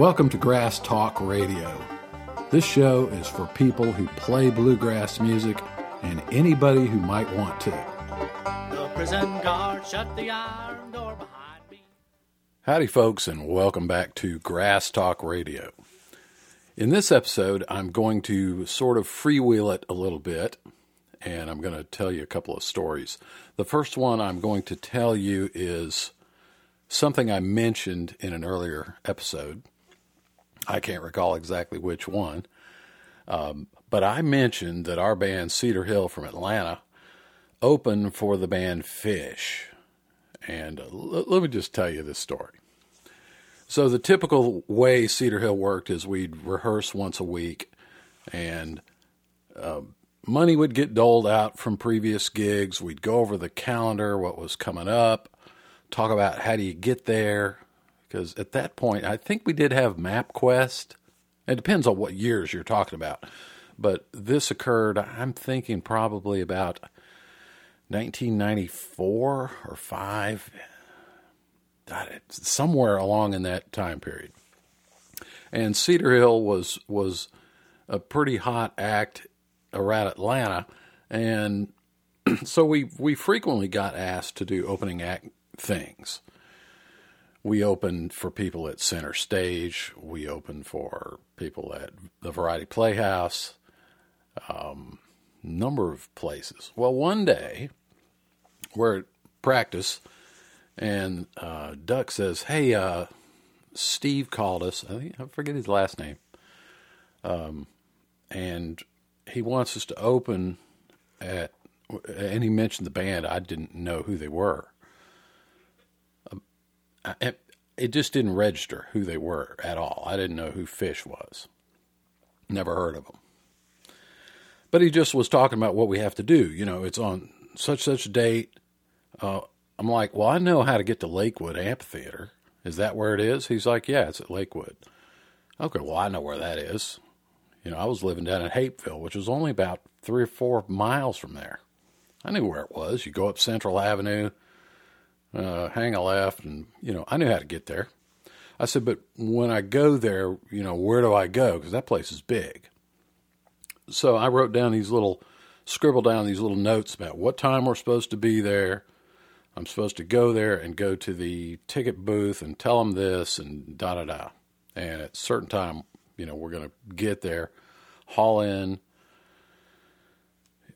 Welcome to Grass Talk Radio. This show is for people who play bluegrass music and anybody who might want to. The prison guard shut the iron door behind me. Howdy, folks, and welcome back to Grass Talk Radio. In this episode, I'm going to sort of freewheel it a little bit, and I'm going to tell you a couple of stories. The first one I'm going to tell you is something I mentioned in an earlier episode. I can't recall exactly which one, um, but I mentioned that our band Cedar Hill from Atlanta opened for the band Phish. And uh, l- let me just tell you this story. So, the typical way Cedar Hill worked is we'd rehearse once a week, and uh, money would get doled out from previous gigs. We'd go over the calendar, what was coming up, talk about how do you get there. Because at that point, I think we did have MapQuest. It depends on what years you're talking about. But this occurred, I'm thinking probably about 1994 or 5 somewhere along in that time period. And Cedar Hill was was a pretty hot act around Atlanta, and so we we frequently got asked to do opening act things. We opened for people at Center Stage. We opened for people at the Variety Playhouse. Um, number of places. Well, one day we're at practice and uh, Duck says, "Hey, uh, Steve called us. I, think, I forget his last name, um, and he wants us to open at." And he mentioned the band. I didn't know who they were. Um, I, it just didn't register who they were at all. I didn't know who Phish was. Never heard of him. But he just was talking about what we have to do. You know, it's on such such a date. Uh, I'm like, well, I know how to get to Lakewood Amphitheater. Is that where it is? He's like, yeah, it's at Lakewood. Okay, well, I know where that is. You know, I was living down in Hapeville, which was only about three or four miles from there. I knew where it was. You go up Central Avenue, uh, hang a left, and, you know, I knew how to get there. I said, but when I go there, you know, where do I go? Because that place is big. So I wrote down these little, scribbled down these little notes about what time we're supposed to be there, I'm supposed to go there and go to the ticket booth and tell them this and da da da. And at a certain time, you know, we're going to get there, haul in,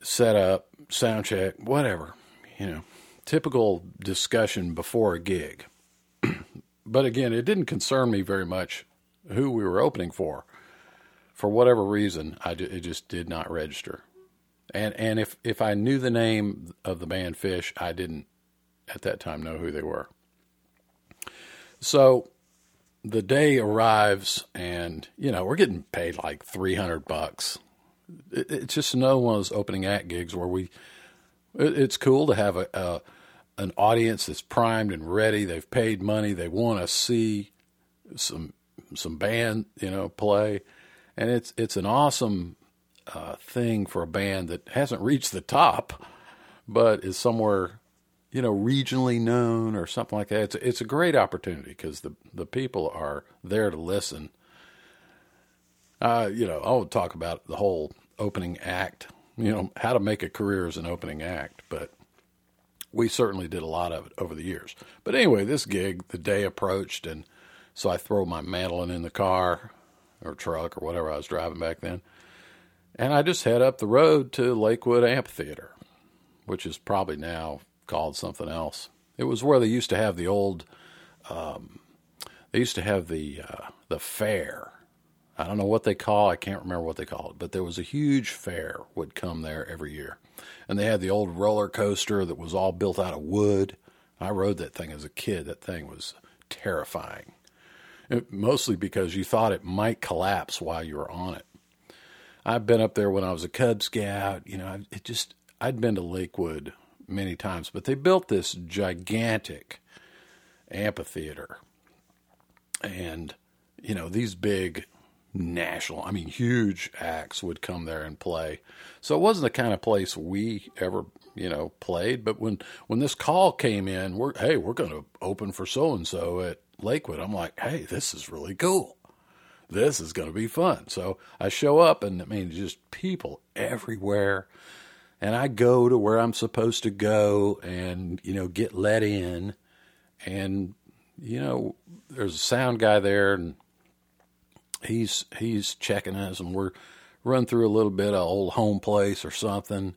set up, sound check, whatever. You know, typical discussion before a gig. but again, it didn't concern me very much who we were opening for. For whatever reason, I it just did not register. And and if if I knew the name of the band Phish, I didn't at that time know who they were. So the day arrives, and you know we're getting paid like three hundred bucks. It, it's just another one of those opening act gigs where we. It, it's cool to have a, a an audience that's primed and ready. They've paid money. They want to see some some band, you know, play, and it's it's an awesome uh, thing for a band that hasn't reached the top, but is somewhere you know, regionally known or something like that. It's a, it's a great opportunity because the the people are there to listen. Uh, you know, I'll talk about the whole opening act. You know, how to make a career as an opening act, but we certainly did a lot of it over the years. But anyway, this gig, the day approached, and so I throw my mandolin in the car or truck or whatever I was driving back then, and I just head up the road to Lakewood Amphitheater, which is probably now called something else. It was where they used to have the old. Um, they used to have the uh, the fair. I don't know what they call. I can't remember what they call it, but there was a huge fair would come there every year, and they had the old roller coaster that was all built out of wood. I rode that thing as a kid. That thing was terrifying, it, mostly because you thought it might collapse while you were on it. I've been up there when I was a Cub Scout. You know, it just I'd been to Lakewood many times, but they built this gigantic amphitheater. And, you know, these big national, I mean, huge acts would come there and play. So it wasn't the kind of place we ever, you know, played. But when, when this call came in, we're, hey, we're going to open for so and so at Lakewood, I'm like, hey, this is really cool. this is going to be fun. So I show up, and I mean, just people everywhere. And I go to where I'm supposed to go and, you know, get let in. And, you know, there's a sound guy there, and he's he's checking us, and we're run through a little bit of old home place or something,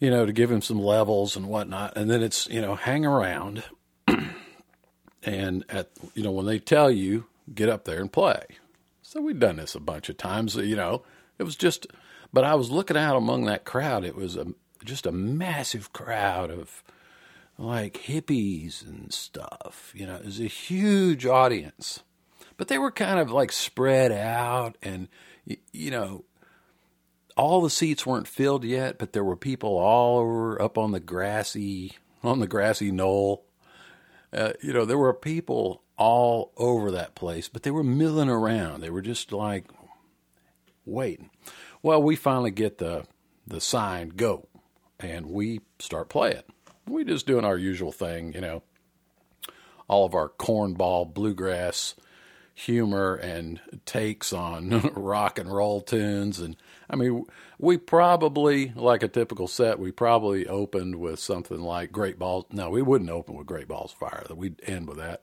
you know, to give him some levels and whatnot. And then it's you know hang around, and at you know when they tell you get up there and play. So we've done this a bunch of times. You know, it was just, but I was looking out among that crowd. It was a just a massive crowd of like hippies and stuff. You know, it was a huge audience but they were kind of like spread out and you know all the seats weren't filled yet but there were people all over up on the grassy on the grassy knoll. Uh, you know there were people all over that place but they were milling around. They were just like waiting. Well we finally get the the sign go and we start playing. We just doing our usual thing you know all of our cornball bluegrass humor and takes on rock and roll tunes. And I mean, we probably, like a typical set, we probably opened with something like Great Balls. No, we wouldn't open with Great Balls of Fire. We'd end with that.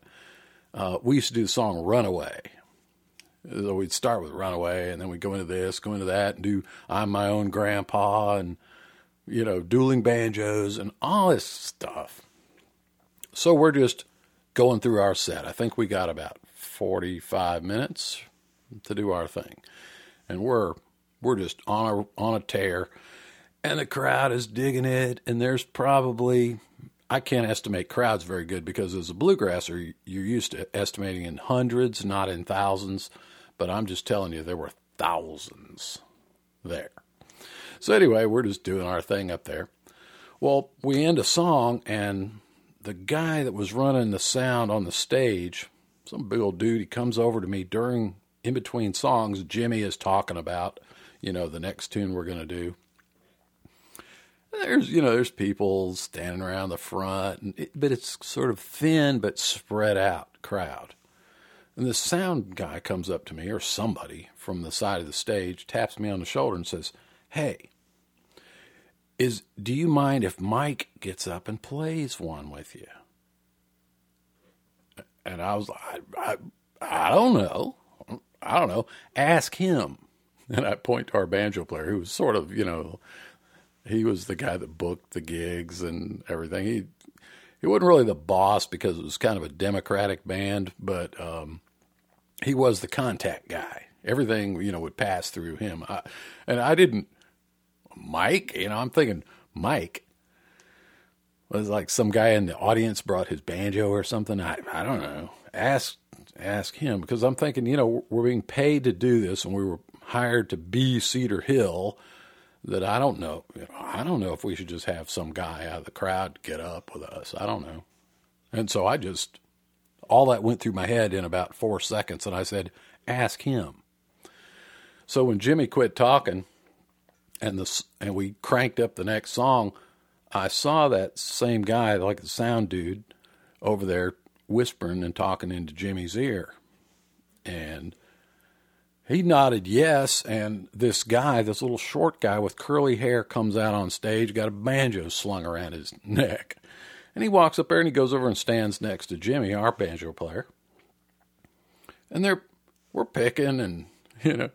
Uh, we used to do the song Runaway. So we'd start with Runaway, and then we'd go into this, go into that, and do I'm My Own Grandpa, and, you know, dueling banjos, and all this stuff. So we're just going through our set. I think we got about 45 minutes to do our thing. And we're we're just on a on a tear and the crowd is digging it and there's probably I can't estimate crowds very good because as a bluegrasser you're used to estimating in hundreds, not in thousands, but I'm just telling you there were thousands there. So anyway, we're just doing our thing up there. Well, we end a song and the guy that was running the sound on the stage some big old dude. He comes over to me during, in between songs. Jimmy is talking about, you know, the next tune we're to do. There's, you know, there's people standing around the front, it, but it's sort of thin but spread out crowd. And the sound guy comes up to me, or somebody from the side of the stage, taps me on the shoulder and says, "Hey, is do you mind if Mike gets up and plays one with you?" And I was like, I, I, don't know. I don't know. Ask him. And I point to our banjo player, who was sort of, you know, he was the guy that booked the gigs and everything. He he wasn't really the boss because it was kind of a democratic band, but um, he was the contact guy. Everything you know would pass through him. I, and I didn't. Mike, you know, I'm thinking Mike was like some guy in the audience brought his banjo or something. I I don't know. Ask ask him because I'm thinking, you know, we're being paid to do this, and we were hired to be Cedar Hill. That I don't know. You know I don't know if we should just have some guy out of the crowd get up with us. I don't know. And so I just all that went through my head in about four seconds, and I said, "Ask him." So when Jimmy quit talking, and the and we cranked up the next song I saw that same guy, like the sound dude, over there whispering and talking into Jimmy's ear. And he nodded yes. And this guy, this little short guy with curly hair, comes out on stage, got a banjo slung around his neck. And he walks up there and he goes over and stands next to Jimmy, our banjo player. And they're we're picking and you know,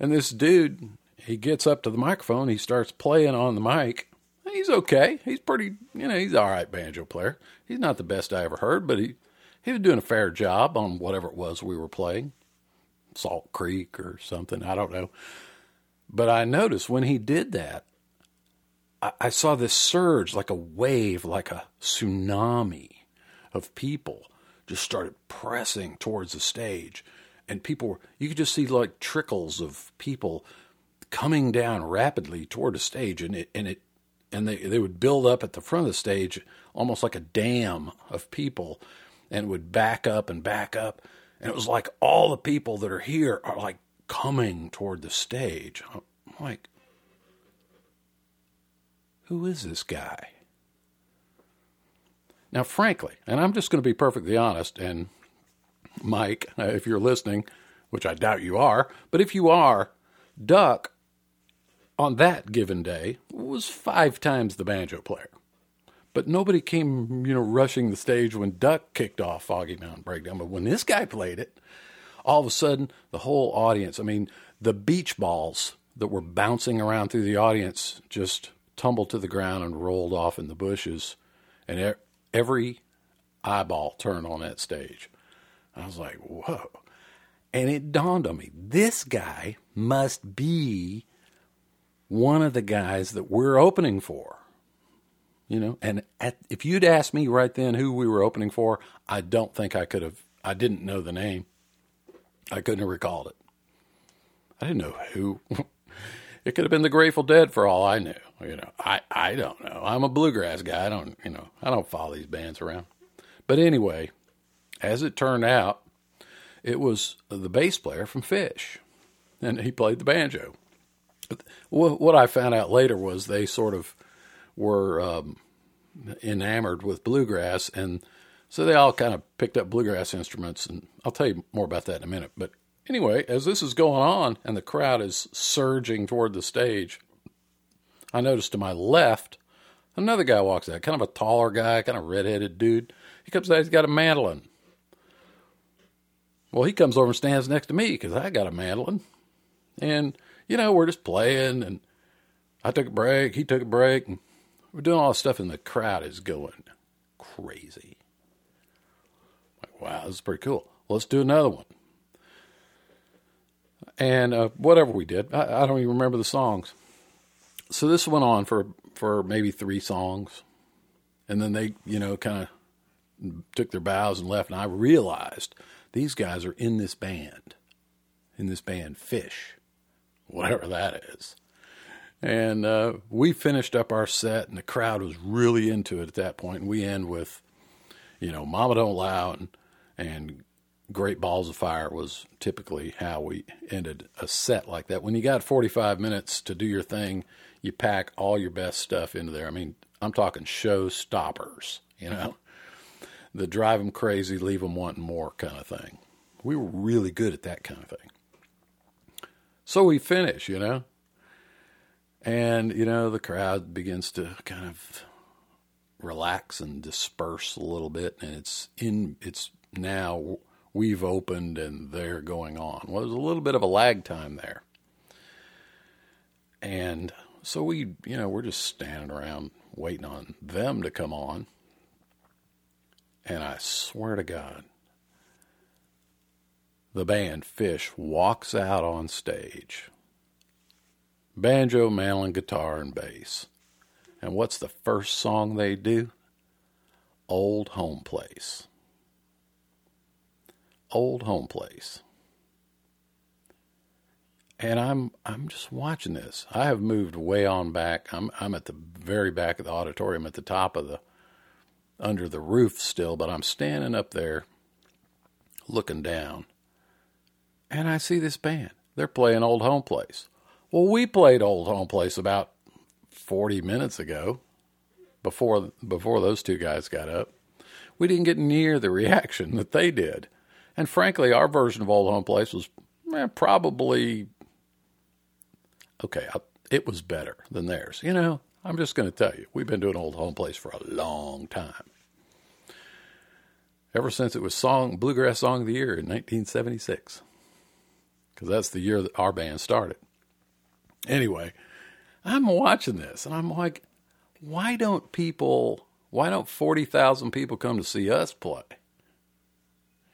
and this dude, he gets up to the microphone, he starts playing on the mic, he's okay. He's pretty, you know, he's all right banjo player. He's not the best I ever heard, but he he was doing a fair job on whatever it was we were playing, Salt Creek or something. I don't know. But I noticed when he did that, I, I saw this surge, like a wave, like a tsunami of people, just started pressing towards the stage, and people were. You could just see like trickles of people coming down rapidly toward the stage, and it and it and they, they would build up at the front of the stage almost like a dam of people and would back up and back up. And it was like all the people that are here are like coming toward the stage. I'm like, who is this guy? Now, frankly, and I'm just going to be perfectly honest, and Mike, if you're listening, which I doubt you are, but if you are, Duck on that given day was five times the banjo player. But nobody came, you know, rushing the stage when Duck kicked off Foggy Mountain Breakdown. But when this guy played it, all of a sudden the whole audience, I mean, the beach balls that were bouncing around through the audience just tumbled to the ground and rolled off in the bushes. And every eyeball turned on that stage. I was like, whoa. And it dawned on me this guy must be one of the guys that we're opening for. You know, and at, if you'd asked me right then who we were opening for, I don't think I could have, I didn't know the name. I couldn't have recalled it. I didn't know who. it could have been the Grateful Dead for all I knew. You know, I, I don't know. I'm a bluegrass guy. I don't, you know, I don't follow these bands around. But anyway, as it turned out, it was the bass player from Phish, and he played the banjo. What I found out later was they sort of were um, enamored with bluegrass, and so they all kind of picked up bluegrass instruments. And I'll tell you more about that in a minute. But anyway, as this is going on and the crowd is surging toward the stage, I noticed to my left another guy walks out, kind of a taller guy, kind of redheaded dude. He comes out, he's got a mandolin. Well, he comes over and stands next to me because I got a mandolin. And, you know, we're just playing, and I took a break, he took a break, and we're doing all this stuff, and the crowd is going crazy. Like, wow, this is pretty cool. Let's do another one. And uh, whatever we did, I, I don't even remember the songs. So this went on for for maybe three songs, and then they, you know, kind of took their bows and left. And I realized these guys are in this band, in this band Phish, whatever that is. And uh, we finished up our set, and the crowd was really into it at that point. And we end with, you know, Mama Don't Allow and, and Great Balls of Fire was typically how we ended a set like that. When you got 45 minutes to do your thing, you pack all your best stuff into there. I mean, I'm talking show stoppers, you know, the drive them crazy, leave them wanting more kind of thing. We were really good at that kind of thing. So we finish, you know, and, you know, the crowd begins to kind of relax and disperse a little bit. And it's in, it's now we've opened and they're going on. Well, there's a little bit of a lag time there. And so we, you know, we're just standing around waiting on them to come on. And I swear to God, the band Phish walks out on stage banjo, mandolin, guitar, and bass. And what's the first song they do? Old Home Place. Old Home Place. And I'm I'm just watching this. I have moved way on back. I'm I'm at the very back of the auditorium at the top of the under the roof still, but I'm standing up there looking down. And I see this band. They're playing Old Home Place. Well, we played Old Home Place about 40 minutes ago before before those two guys got up. We didn't get near the reaction that they did. And frankly, our version of Old Home Place was eh, probably okay, it was better than theirs. You know, I'm just going to tell you, we've been doing Old Home Place for a long time. Ever since it was song Bluegrass Song of the Year in 1976. Cuz that's the year that our band started. Anyway, I'm watching this and I'm like, why don't people, why don't 40,000 people come to see us play?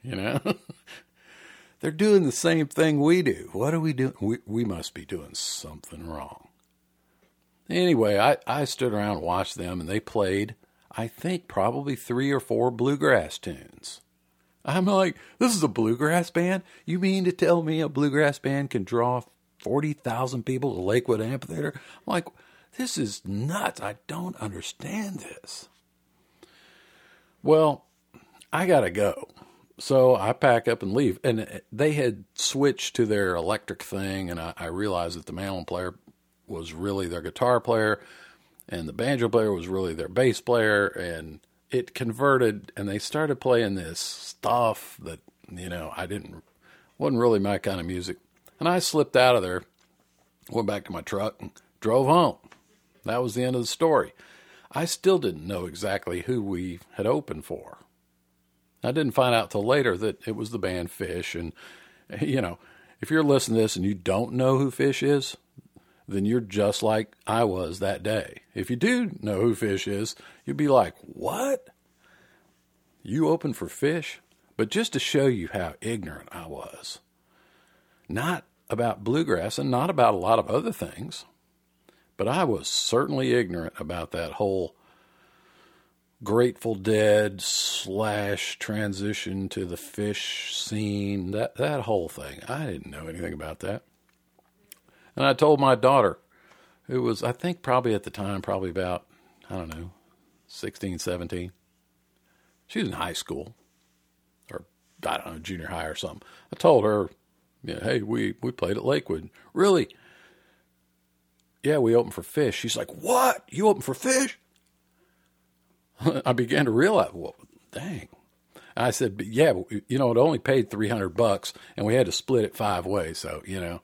You know? They're doing the same thing we do. What are we doing? We, we must be doing something wrong. Anyway, I, I stood around and watched them, and they played, I think, probably three or four bluegrass tunes. I'm like, this is a bluegrass band? You mean to tell me a bluegrass band can draw 40,000 people to Lakewood Amphitheater. I'm like, this is nuts. I don't understand this. Well, I got to go. So I pack up and leave. And they had switched to their electric thing, and I, I realized that the mandolin player was really their guitar player, and the banjo player was really their bass player. And it converted, and they started playing this stuff that, you know, I didn't wasn't really my kind of music. And I slipped out of there, went back to my truck, and drove home. That was the end of the story. I still didn't know exactly who we had opened for. I didn't find out till later that it was the band Phish. And, you know, if you're listening to this and you don't know who Phish is, then you're just like I was that day. If you do know who Phish is, you'd be like, what? You open for Phish? But just to show you how ignorant I was, not about bluegrass and not about a lot of other things, but I was certainly ignorant about that whole Grateful Dead slash transition to the Phish scene, that, that whole thing. I didn't know anything about that. And I told my daughter, who was, I think, probably at the time, probably about, I don't know, 16, 17. She was in high school, or I don't know, junior high or something. I told her, hey, we, we played at Lakewood. Really? Yeah, we opened for Phish. She's like, what? You opened for Phish? I began to realize, well, dang. I said, yeah, you know, it only paid 300 bucks and we had to split it five ways. So, you know,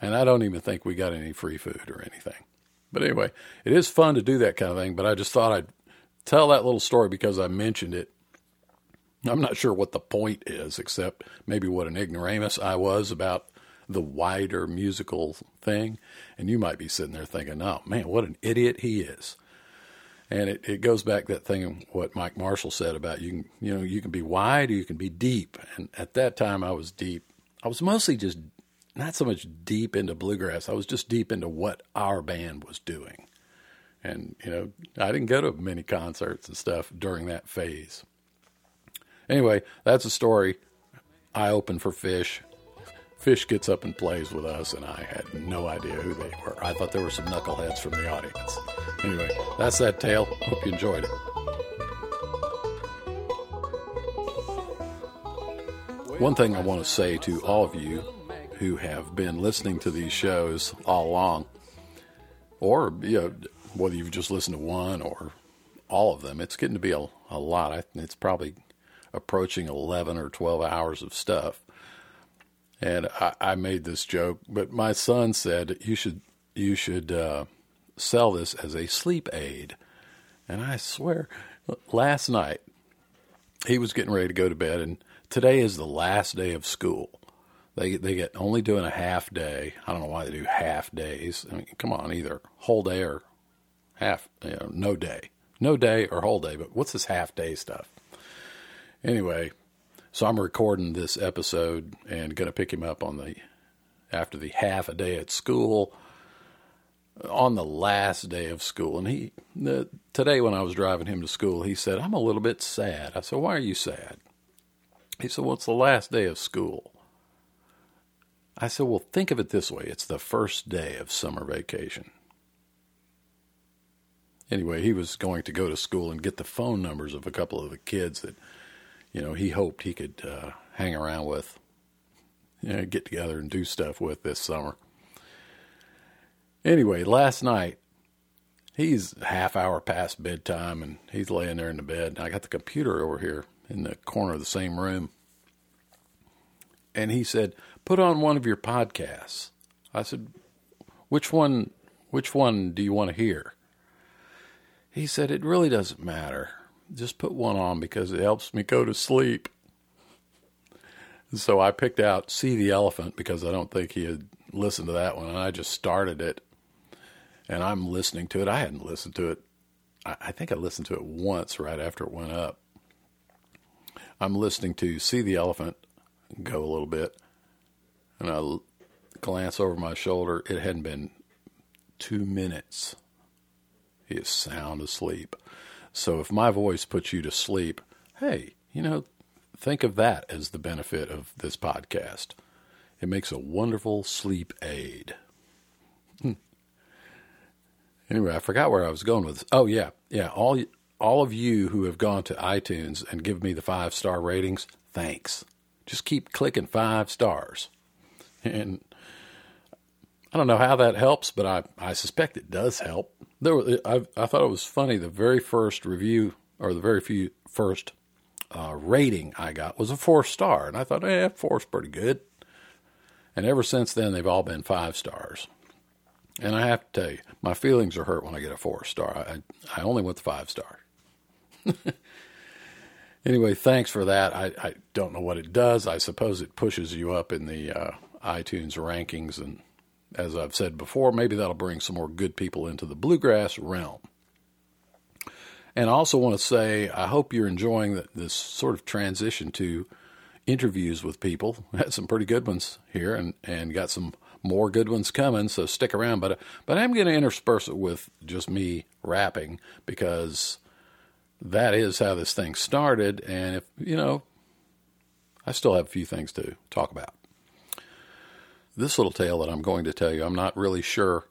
and I don't even think we got any free food or anything. But anyway, it is fun to do that kind of thing. But I just thought I'd tell that little story because I mentioned it. I'm not sure what the point is, except maybe what an ignoramus I was about the wider musical thing. And you might be sitting there thinking, oh man, what an idiot he is. And it, it goes back that thing what Mike Marshall said about you can you know you can be wide or you can be deep. And at that time I was deep. I was mostly just not so much deep into bluegrass. I was just deep into what our band was doing. And you know I didn't go to many concerts and stuff during that phase. Anyway, that's a story. I opened for Phish. Phish gets up and plays with us, and I had no idea who they were. I thought there were some knuckleheads from the audience. Anyway, that's that tale. Hope you enjoyed it. One thing I want to say to all of you who have been listening to these shows all along, or you know, whether you've just listened to one or all of them, it's getting to be a, a lot. It's probably approaching 11 or 12 hours of stuff. And I, I made this joke, but my son said you should you should uh, sell this as a sleep aid. And I swear, last night he was getting ready to go to bed, and today is the last day of school. They they get only doing a half day. I don't know why they do half days. I mean, come on, either whole day or half, you know, no day, no day or whole day. But what's this half day stuff? Anyway, so I'm recording this episode and going to pick him up on the after the half a day at school on the last day of school. And he the, today when I was driving him to school, he said, "I'm a little bit sad." I said, "Why are you sad?" He said, "Well, it's the last day of school." I said, "Well, think of it this way: it's the first day of summer vacation." Anyway, he was going to go to school and get the phone numbers of a couple of the kids that you know, he hoped he could uh, hang around with, you know, get together and do stuff with this summer. Anyway, last night, he's half hour past bedtime and he's laying there in the bed. And I got the computer over here in the corner of the same room. And he said, Put on one of your podcasts. I said, Which one which one do you want to hear? He said, It really doesn't matter just put one on because it helps me go to sleep. So I picked out See the Elephant because I don't think he had listened to that one, and I just started it. And I'm listening to it. I hadn't listened to it. I think I listened to it once right after it went up. I'm listening to See the Elephant go a little bit, and I glance over my shoulder. It hadn't been two minutes. He is sound asleep. So if my voice puts you to sleep, hey, you know, think of that as the benefit of this podcast. It makes a wonderful sleep aid. Hmm. Anyway, I forgot where I was going with this. Oh yeah, yeah. All all of you who have gone to iTunes and give me the five star ratings, thanks. Just keep clicking five stars, and I don't know how that helps, but I I suspect it does help there I, I thought it was funny. The very first review, or the very few first uh, rating I got was a four star, and I thought, eh, four's pretty good. And ever since then, they've all been five stars. And I have to tell you, my feelings are hurt when I get a four star. I, I only went the five star. anyway, thanks for that. I, I don't know what it does. I suppose it pushes you up in the uh, iTunes rankings. And as I've said before, maybe that'll bring some more good people into the bluegrass realm. And I also want to say, I hope you're enjoying this sort of transition to interviews with people. Had some pretty good ones here, and, and got some more good ones coming. So stick around. But uh, but I'm going to intersperse it with just me rapping because that is how this thing started. And if you know, I still have a few things to talk about. This little tale that I'm going to tell you, I'm not really sure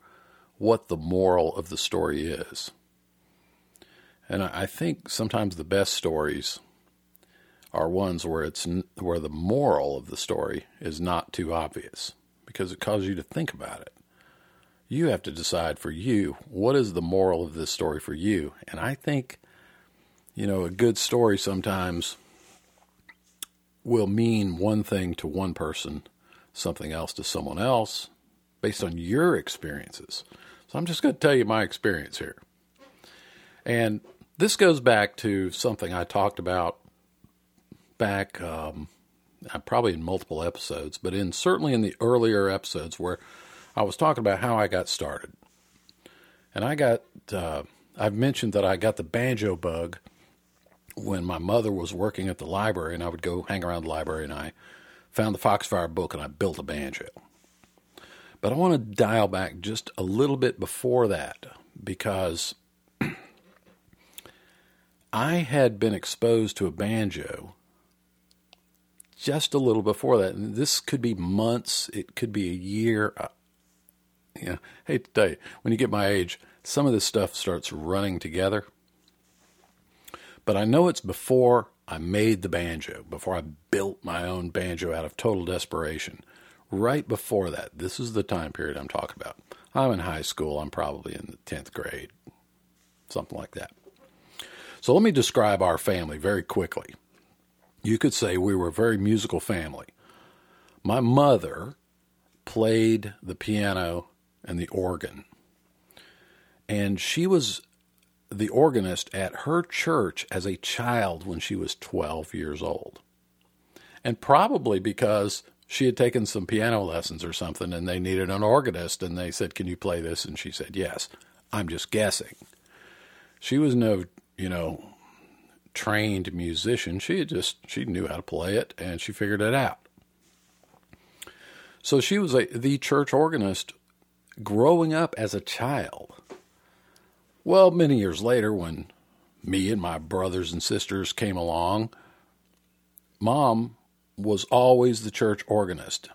what the moral of the story is. And I think sometimes the best stories are ones where it's where the moral of the story is not too obvious because it causes you to think about it. You have to decide for you what is the moral of this story for you. And I think you know, a good story sometimes will mean one thing to one person, something else to someone else based on your experiences. So I'm just going to tell you my experience here. And this goes back to something I talked about back, um, uh, probably in multiple episodes, but in certainly in the earlier episodes where I was talking about how I got started. And I got, uh, I've mentioned that I got the banjo bug when my mother was working at the library, and I would go hang around the library, and I found the Foxfire book, and I built a banjo. But I want to dial back just a little bit before that because I had been exposed to a banjo just a little before that. And this could be months, it could be a year. I, you know, hate to tell you, when you get my age, some of this stuff starts running together. But I know it's before I made the banjo, before I built my own banjo out of total desperation. Right before that, this is the time period I'm talking about. I'm in high school, I'm probably in the 10th grade, something like that. So let me describe our family very quickly. You could say we were a very musical family. My mother played the piano and the organ. And she was the organist at her church as a child when she was 12 years old. And probably because she had taken some piano lessons or something and they needed an organist and they said, Can you play this? And she said, Yes. I'm just guessing. She was no you know, trained musician. She had just she knew how to play it and she figured it out. So she was a the church organist growing up as a child. Well, many years later when me and my brothers and sisters came along, mom was always the church organist.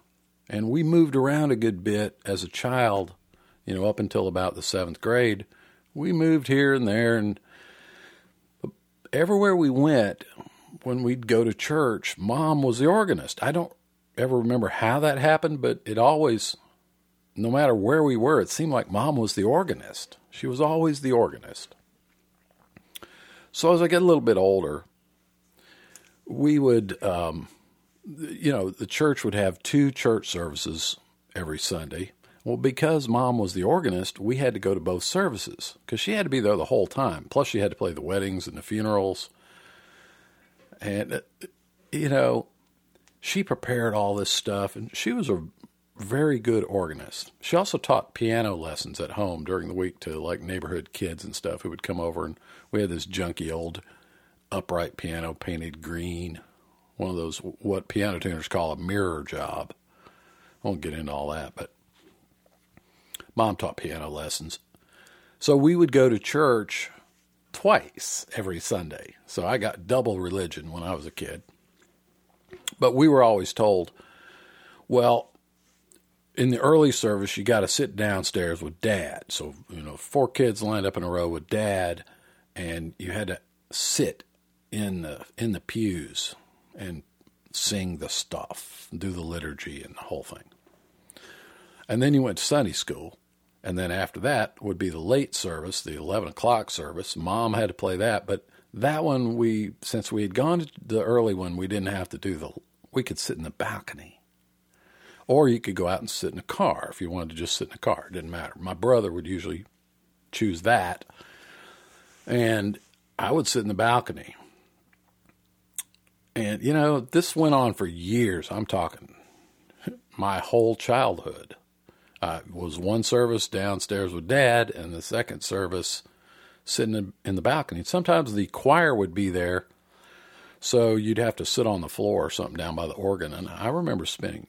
And we moved around a good bit as a child, you know, up until about the 7th grade. We moved here and there and everywhere we went, when we'd go to church, mom was the organist. I don't ever remember how that happened, but it always, no matter where we were, it seemed like mom was the organist. She was always the organist. So as I get a little bit older, we would, um, you know, the church would have two church services every Sunday. Well, because mom was the organist, we had to go to both services because she had to be there the whole time. Plus, she had to play the weddings and the funerals. And, uh, you know, she prepared all this stuff, and she was a very good organist. She also taught piano lessons at home during the week to like neighborhood kids and stuff who would come over. And we had this junky old upright piano painted green, one of those what piano tuners call a mirror job. I won't get into all that, but Mom taught piano lessons. So we would go to church twice every Sunday. So I got double religion when I was a kid. But we were always told, well, in the early service, you got to sit downstairs with dad. So, you know, four kids lined up in a row with dad, and you had to sit in the in the pews and sing the stuff, do the liturgy and the whole thing. And then you went to Sunday school, and then after that would be the late service, the 11 o'clock service. Mom had to play that, but That one we since we had gone to the early one, we didn't have to do the we could sit in the balcony. Or you could go out and sit in a car if you wanted to just sit in a car. It didn't matter. My brother would usually choose that. And I would sit in the balcony. And, you know, this went on for years. I'm talking my whole childhood. Uh, was one service downstairs with dad, and the second service sitting in, in the balcony. Sometimes the choir would be there, so you'd have to sit on the floor or something down by the organ. And I remember spending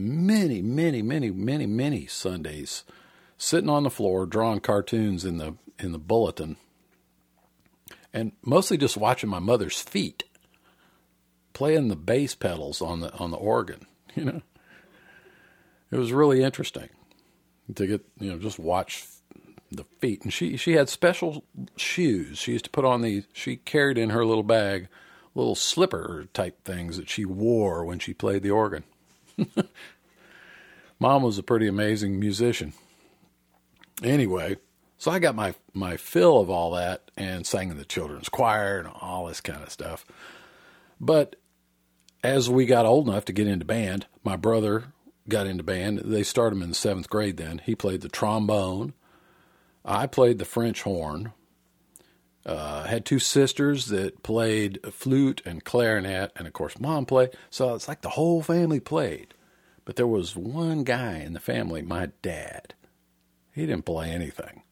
many, many, many, many, many Sundays sitting on the floor drawing cartoons in the in the bulletin, and mostly just watching my mother's feet playing the bass pedals on the on the organ. You know, it was really interesting to get you know just watch the feet. And she she had special shoes. She used to put on these. She carried in her little bag little slipper type things that she wore when she played the organ. Mom was a pretty amazing musician. Anyway, so I got my my fill of all that and sang in the children's choir and all this kind of stuff. But as we got old enough to get into band, my brother got into band. They started him in seventh grade then. He played the trombone. I played the French horn. Uh, had two sisters that played flute and clarinet, and of course, mom played. So it's like the whole family played. But there was one guy in the family, my dad. He didn't play anything.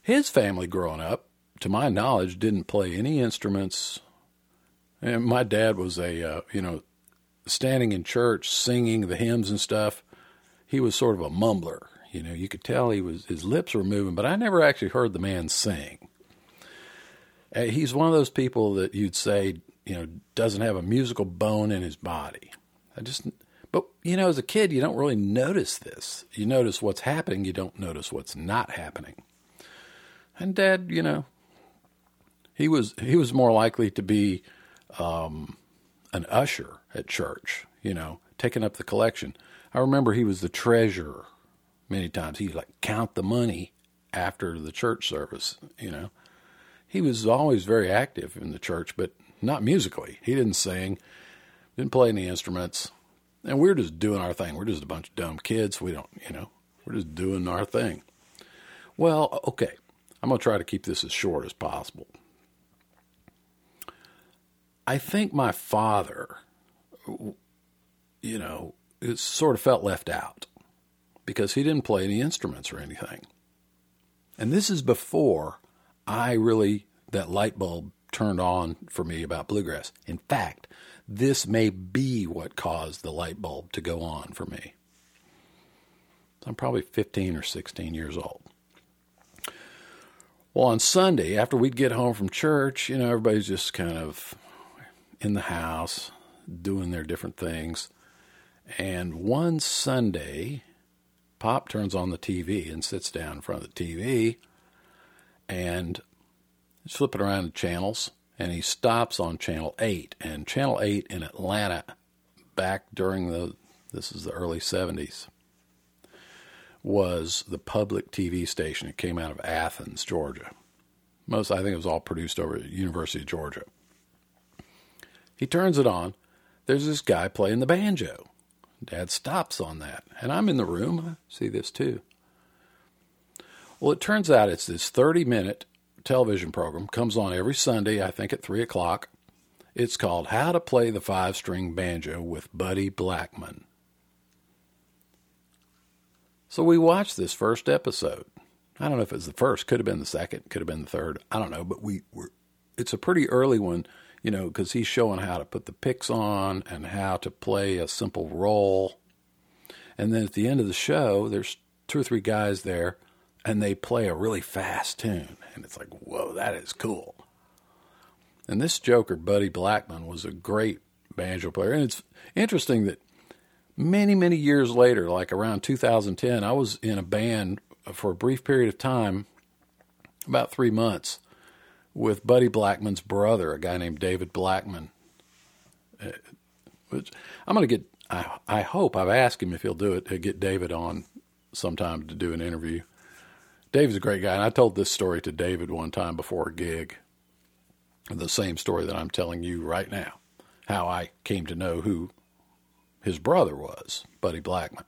His family growing up, to my knowledge, didn't play any instruments. And my dad was a, uh, you know, standing in church singing the hymns and stuff. He was sort of a mumbler. You know, you could tell he was his lips were moving, but I never actually heard the man sing. Uh, he's one of those people that you'd say, you know, doesn't have a musical bone in his body. I just, but you know, as a kid, you don't really notice this. You notice what's happening, you don't notice what's not happening. And Dad, you know, he was he was more likely to be um, an usher at church, you know, taking up the collection. I remember he was the treasurer many times. He'd like count the money after the church service, you know. He was always very active in the church, but not musically. He didn't sing, didn't play any instruments. And we're just doing our thing. We're just a bunch of dumb kids. We don't, you know, we're just doing our thing. Well, okay. I'm going to try to keep this as short as possible. I think my father, you know, it sort of felt left out because he didn't play any instruments or anything. And this is before I really, that light bulb turned on for me about bluegrass. In fact, this may be what caused the light bulb to go on for me. I'm probably 15 or 16 years old. Well, on Sunday, after we'd get home from church, you know, everybody's just kind of in the house doing their different things. And one Sunday, Pop turns on the TV and sits down in front of the TV and he's flipping around the channels and he stops on channel 8 and channel 8 in Atlanta back during the this is the early 70s was the public TV station. It came out of Athens, Georgia. Most I think it was all produced over at University of Georgia. He turns it on. There's this guy playing the banjo. Dad stops on that. And I'm in the room. I see this too. Well, it turns out it's this 30 minute television program, comes on every Sunday, I think at 3 o'clock. It's called How to Play the Five String Banjo with Buddy Blackman. So we watched this first episode. I don't know if it was the first, could have been the second, could have been the third. I don't know, but we were. It's a pretty early one you know, because he's showing how to put the picks on and how to play a simple roll. And then at the end of the show, there's two or three guys there, and they play a really fast tune. And it's like, whoa, that is cool. And this Joker, Buddy Blackman, was a great banjo player. And it's interesting that many, many years later, like around 2010, I was in a band for a brief period of time, about three months with Buddy Blackman's brother, a guy named David Blackman. Uh, which I'm going to get. I, I hope I've asked him if he'll do it to get David on sometime to do an interview. David's a great guy, and I told this story to David one time before a gig. the same story that I'm telling you right now, how I came to know who his brother was, Buddy Blackman.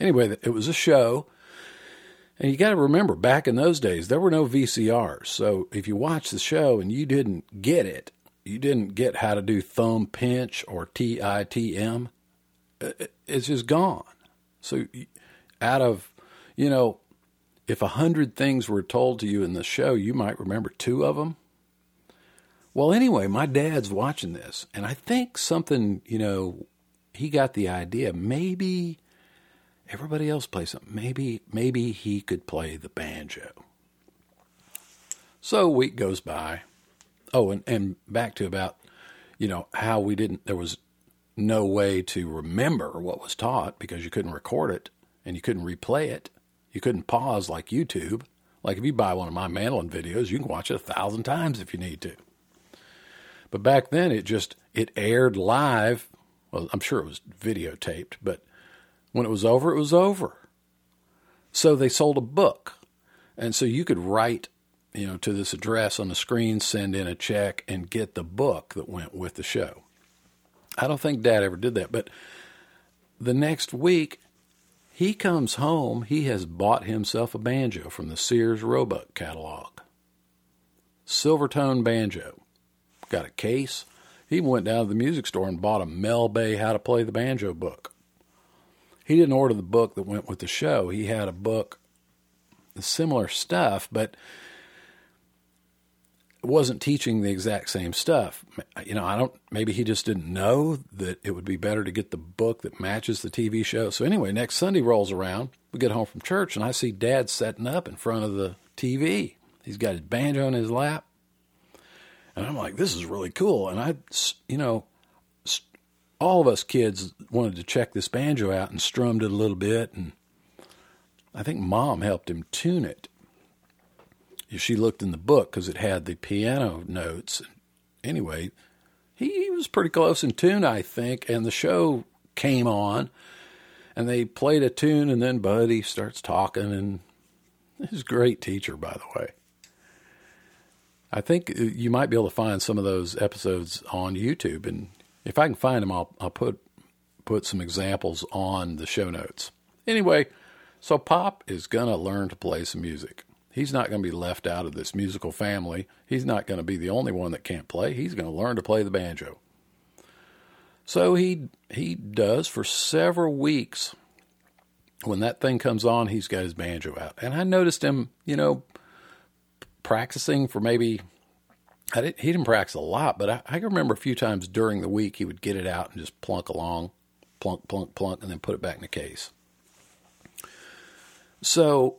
Anyway, it was a show. And you got to remember, back in those days, there were no VCRs. So if you watched the show and you didn't get it, you didn't get how to do thumb pinch or TITM, it's just gone. So out of, you know, if a hundred things were told to you in the show, you might remember two of them. Well, anyway, my dad's watching this, and I think something, you know, he got the idea. Maybe everybody else plays something. Maybe, maybe he could play the banjo. So a week goes by. Oh, and, and back to about, you know, how we didn't, there was no way to remember what was taught because you couldn't record it and you couldn't replay it. You couldn't pause like YouTube. Like if you buy one of my mandolin videos, you can watch it a thousand times if you need to. But back then, it just it aired live. Well, I'm sure it was videotaped, but when it was over, it was over. So they sold a book, and so you could write, you know, to this address on the screen, send in a check, and get the book that went with the show. I don't think Dad ever did that, but the next week he comes home, he has bought himself a banjo from the Sears Roebuck catalog. Silvertone banjo. Got a case. He went down to the music store and bought a Mel Bay How to Play the Banjo book. He didn't order the book that went with the show. He had a book, similar stuff, but wasn't teaching the exact same stuff. You know, I don't, maybe he just didn't know that it would be better to get the book that matches the TV show. So, anyway, next Sunday rolls around. We get home from church, and I see dad setting up in front of the TV. He's got his banjo in his lap. And I'm like, this is really cool. And I, you know, all of us kids wanted to check this banjo out and strummed it a little bit. And I think mom helped him tune it she looked in the book because it had the piano notes. Anyway, he, he was pretty close in tune, I think, and the show came on, and they played a tune, and then Buddy starts talking, and he's a great teacher, by the way. I think uh, you might be able to find some of those episodes on YouTube, and if I can find them, I'll, I'll put put some examples on the show notes. Anyway, so Pop is gonna learn to play some music. He's not going to be left out of this musical family. He's not going to be the only one that can't play. He's going to learn to play the banjo. So he he does for several weeks. When that thing comes on, he's got his banjo out. And I noticed him, you know, practicing for maybe I didn't, he didn't practice a lot, but I, I remember a few times during the week he would get it out and just plunk along, plunk, plunk, plunk, and then put it back in the case. So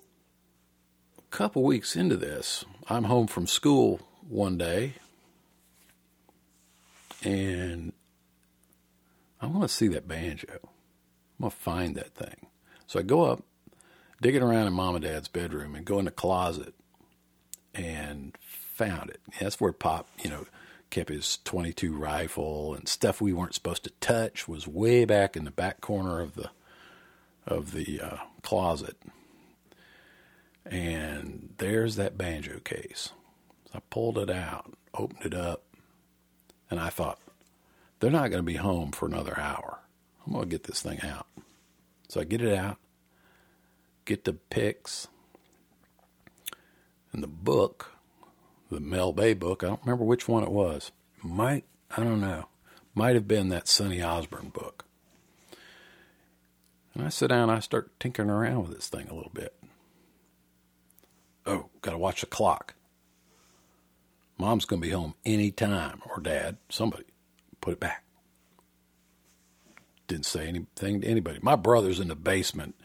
couple weeks into this, I'm home from school one day and I want to see that banjo. I'm going to find that thing. So I go up, digging around in mom and dad's bedroom and go in the closet and found it. That's where Pop, you know, kept his 22 rifle and stuff we weren't supposed to touch was way back in the back corner of the of the uh, closet and there's that banjo case. So I pulled it out, opened it up, and I thought, they're not going to be home for another hour. I'm going to get this thing out. So I get it out, get the picks, and the book, the Mel Bay book. I don't remember which one it was. Might, I don't know. Might have been that Sonny Osborne book. And I sit down, and I start tinkering around with this thing a little bit. Oh, got to watch the clock. Mom's going to be home any time, or dad, somebody. Put it back. Didn't say anything to anybody. My brother's in the basement.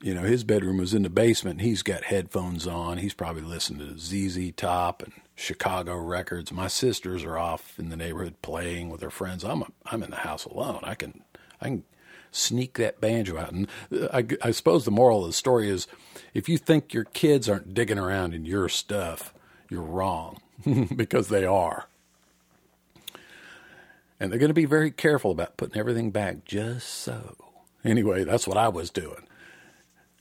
You know, his bedroom was in the basement. He's got headphones on. He's probably listening to ZZ Top and Chicago records. My sisters are off in the neighborhood playing with their friends. I'm a, I'm in the house alone. I can I can sneak that banjo out. And I, I suppose the moral of the story is if you think your kids aren't digging around in your stuff, you're wrong because they are. And they're going to be very careful about putting everything back just so. Anyway, that's what I was doing.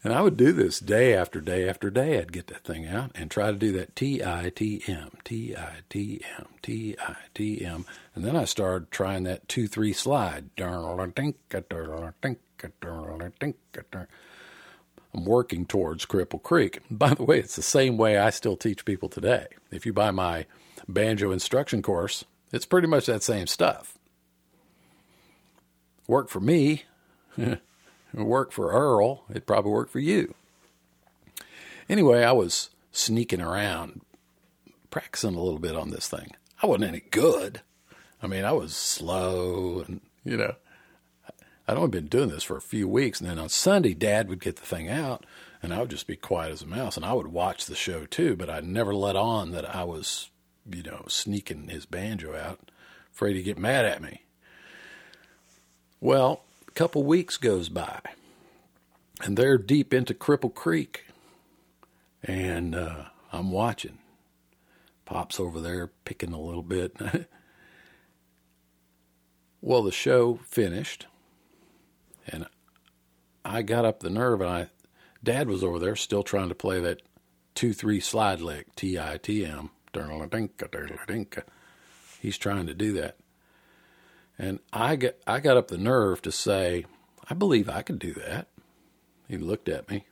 And I would do this day after day after day. I'd get that thing out and try to do that T I T M, T I T M, T I T M. And then I started trying that 2 3 slide. I'm working towards Cripple Creek. By the way, it's the same way I still teach people today. If you buy my banjo instruction course, it's pretty much that same stuff. Worked for me. It worked for Earl. It probably worked for you. Anyway, I was sneaking around, practicing a little bit on this thing. I wasn't any good. I mean, I was slow and, you know, I'd only been doing this for a few weeks. And then on Sunday, Dad would get the thing out and I would just be quiet as a mouse. And I would watch the show too, but I never let on that I was, you know, sneaking his banjo out, afraid he'd get mad at me. Well, a couple weeks goes by, and they're deep into Cripple Creek, and uh, I'm watching. Pop's over there picking a little bit. well, the show finished, and I got up the nerve, and I, Dad was over there still trying to play that two three slide lick, T I T M. He's trying to do that. And I got, I got up the nerve to say, I believe I could do that. He looked at me.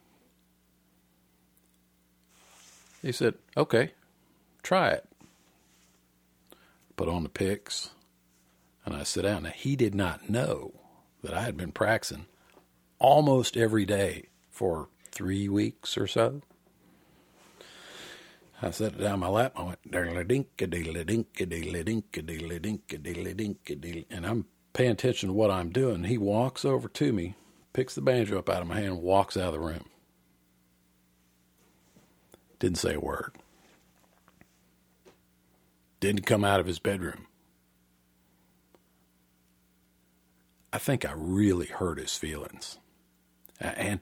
He said, Okay, try it. Put on the picks, and I sit down. Now, he did not know that I had been practicing almost every day for three weeks or so. I set it down my lap. I went dink a deedle dink a deedle dink a deedle dink a deedle dink a deedle, and I'm paying attention to what I'm doing. He walks over to me, picks the banjo up out of my hand, and walks out of the room. Didn't say a word. Didn't come out of his bedroom. I think I really hurt his feelings. And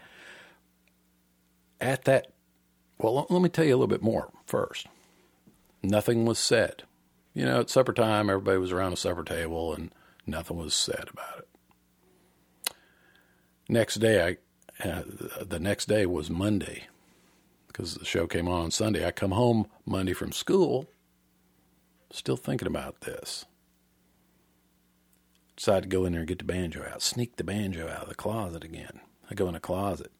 at that well, let me tell you a little bit more first. Nothing was said. You know, at supper time, everybody was around a supper table and nothing was said about it. Next day, I, uh, the next day was Monday because the show came on on Sunday. I come home Monday from school, still thinking about this. Decided to go in there and get the banjo out, sneak the banjo out of the closet again. I go in the closet.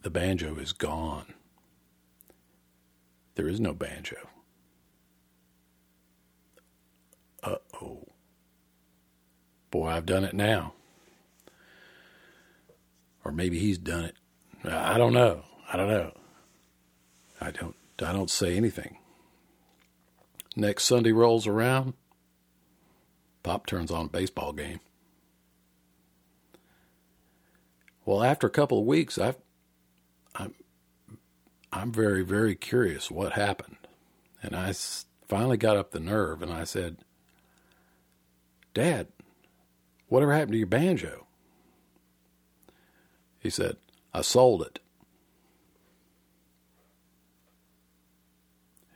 The banjo is gone. There is no banjo. Uh oh. Boy, I've done it now. Or maybe he's done it. I don't know. I don't know. I don't I don't say anything. Next Sunday rolls around, Pop turns on a baseball game. Well, after a couple of weeks, I've I'm I'm very, very curious what happened. And I finally got up the nerve and I said, Dad, whatever happened to your banjo? He said, I sold it.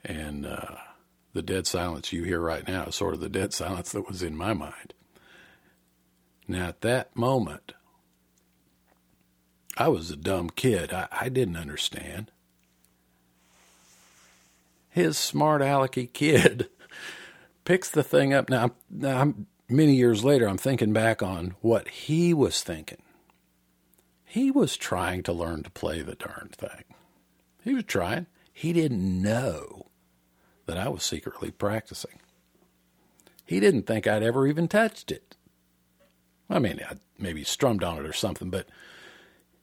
And uh, the dead silence you hear right now is sort of the dead silence that was in my mind. Now, at that moment, I was a dumb kid. I, I didn't understand his smart alecky kid picks the thing up. Now, now I'm, many years later, I'm thinking back on what he was thinking. He was trying to learn to play the darn thing. He was trying. He didn't know that I was secretly practicing. He didn't think I'd ever even touched it. I mean, I maybe strummed on it or something, but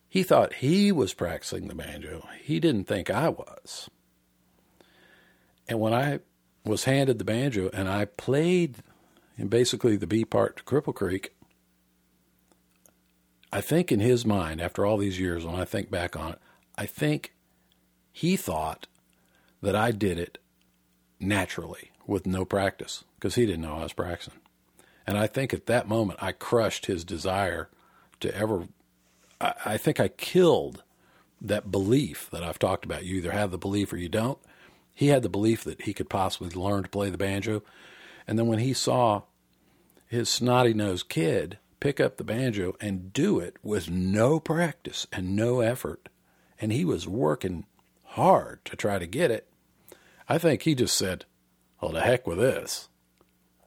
he thought he was practicing the banjo. He didn't think I was. And when I was handed the banjo and I played in basically the B part to Cripple Creek, I think in his mind, after all these years, when I think back on it, I think he thought that I did it naturally with no practice because he didn't know I was practicing. And I think at that moment I crushed his desire to ever, I, I think I killed that belief that I've talked about. You either have the belief or you don't. He had the belief that he could possibly learn to play the banjo. And then when he saw his snotty nosed kid pick up the banjo and do it with no practice and no effort. And he was working hard to try to get it. I think he just said, well, the heck with this.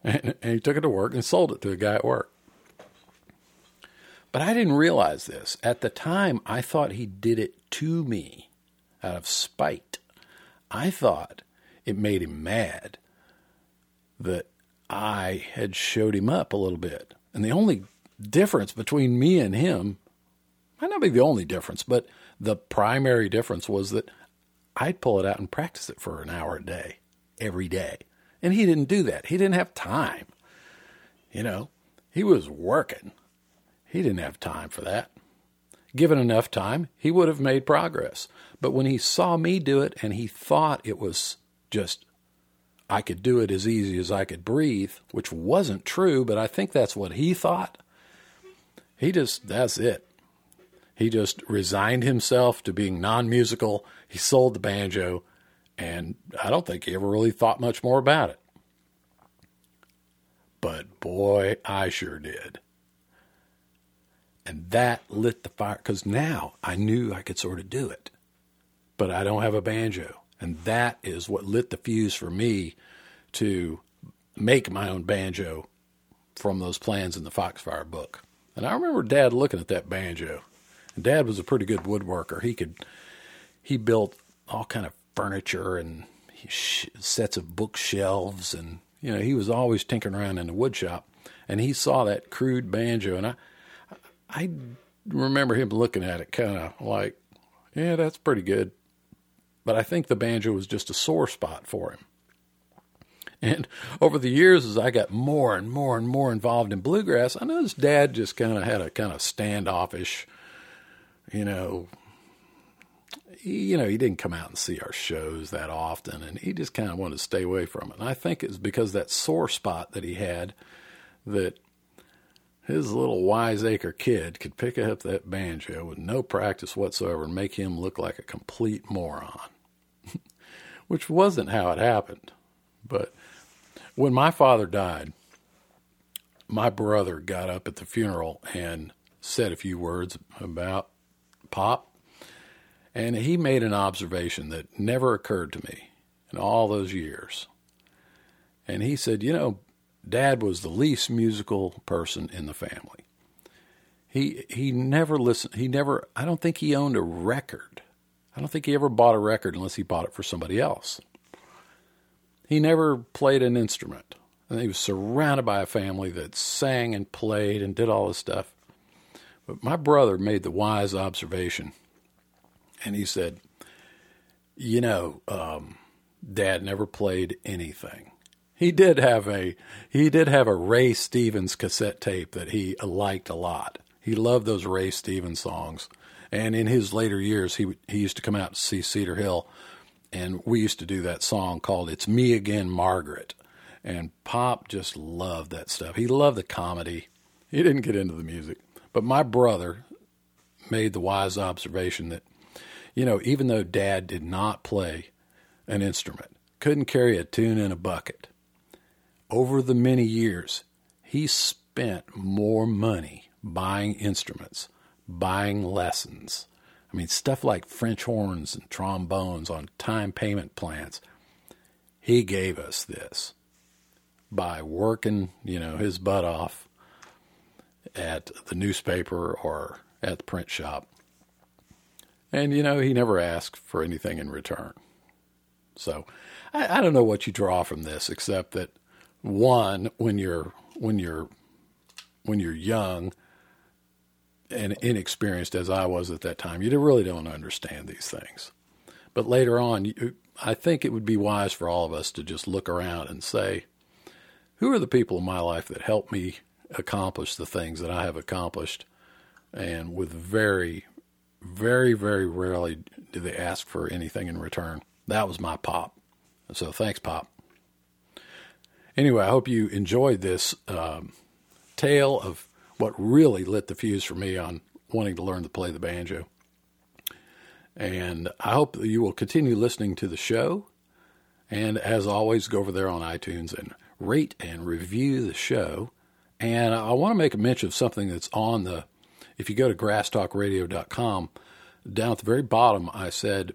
And, and he took it to work and sold it to a guy at work. But I didn't realize this. At the time, I thought he did it to me out of spite. I thought it made him mad that I had showed him up a little bit. And the only difference between me and him might not be the only difference, but the primary difference was that I'd pull it out and practice it for an hour a day, every day. And he didn't do that. He didn't have time. You know, he was working. He didn't have time for that. Given enough time, he would have made progress. But when he saw me do it and he thought it was just, I could do it as easy as I could breathe, which wasn't true, but I think that's what he thought. He just, that's it. He just resigned himself to being non musical. He sold the banjo, and I don't think he ever really thought much more about it. But boy, I sure did. And that lit the fire because now I knew I could sort of do it, but I don't have a banjo. And that is what lit the fuse for me to make my own banjo from those plans in the Foxfire book. And I remember Dad looking at that banjo. Dad was a pretty good woodworker. He could he built all kind of furniture and sets of bookshelves, and you know he was always tinkering around in the wood shop. And he saw that crude banjo, and I I remember him looking at it kind of like, yeah, that's pretty good. But I think the banjo was just a sore spot for him. And over the years, as I got more and more and more involved in bluegrass, I noticed Dad just kind of had a kind of standoffish, you know, you know, he didn't come out and see our shows that often, and he just kind of wanted to stay away from it. And I think it's because that sore spot that he had that his little wiseacre kid could pick up that banjo with no practice whatsoever and make him look like a complete moron, which wasn't how it happened. But when my father died, my brother got up at the funeral and said a few words about Pop. And he made an observation that never occurred to me in all those years. And he said, You know, Dad was the least musical person in the family. He he never listened. He never. I don't think he owned a record. I don't think he ever bought a record unless he bought it for somebody else. He never played an instrument. And he was surrounded by a family that sang and played and did all this stuff. But my brother made the wise observation, and he said, "You know, um, Dad never played anything." He did have a he did have a Ray Stevens cassette tape that he liked a lot. He loved those Ray Stevens songs, and in his later years, he he used to come out to see Cedar Hill, and we used to do that song called "It's Me Again, Margaret." And Pop just loved that stuff. He loved the comedy. He didn't get into the music, but my brother made the wise observation that, you know, even though Dad did not play an instrument, couldn't carry a tune in a bucket over the many years, he spent more money buying instruments, buying lessons. I mean, stuff like French horns and trombones on time payment plans. He gave us this by working, you know, his butt off at the newspaper or at the print shop. And, you know, he never asked for anything in return. So I, I don't know what you draw from this, except that one when you're when you're when you're young and inexperienced as I was at that time, you really don't understand these things. But later on, you, I think it would be wise for all of us to just look around and say, who are the people in my life that help me accomplish the things that I have accomplished? And with very, very, very rarely do they ask for anything in return. That was my pop. So thanks, Pop. Anyway, I hope you enjoyed this um, tale of what really lit the fuse for me on wanting to learn to play the banjo. And I hope that you will continue listening to the show. And as always, go over there on iTunes and rate and review the show And I want to make a mention of something that's on the, if you go to grasstalkradio.com, down at the very bottom, I said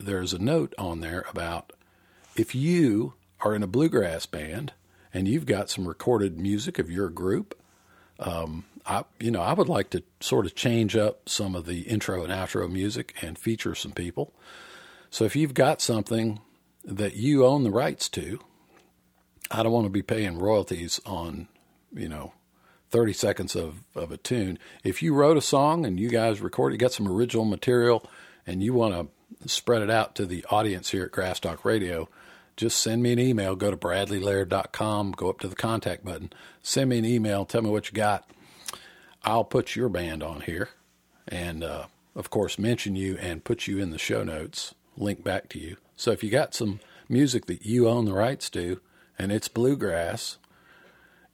there's a note on there about if you are in a bluegrass band and you've got some recorded music of your group, um, I, you know, I would like to sort of change up some of the intro and outro music and feature some people. So if you've got something that you own the rights to, I don't want to be paying royalties on, you know, 30 seconds of, of a tune. If you wrote a song and you guys recorded, you got some original material, and you want to spread it out to the audience here at Grass Talk Radio, just send me an email. Go to bradleylaird.com, go up to the contact button, send me an email, tell me what you got. I'll put your band on here and, uh, of course, mention you and put you in the show notes, link back to you. So if you got some music that you own the rights to and it's bluegrass,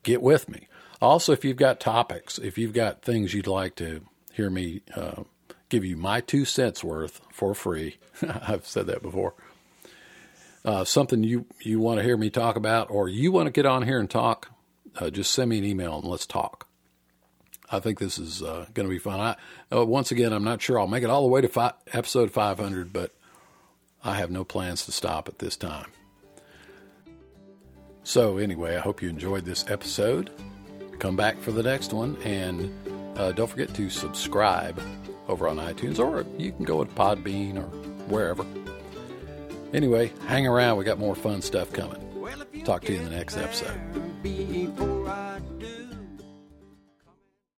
get with me. Also, if you've got topics, if you've got things you'd like to hear me uh, give you my two cents worth for free, I've said that before. Uh, something you, you want to hear me talk about, or you want to get on here and talk, uh, just send me an email and let's talk. I think this is uh, going to be fun. I, uh, once again, I'm not sure I'll make it all the way to fi- episode 500, but I have no plans to stop at this time. So, anyway, I hope you enjoyed this episode. Come back for the next one, and uh, don't forget to subscribe over on iTunes, or you can go to Podbean or wherever. Anyway, hang around. We got more fun stuff coming. Talk to you in the next episode.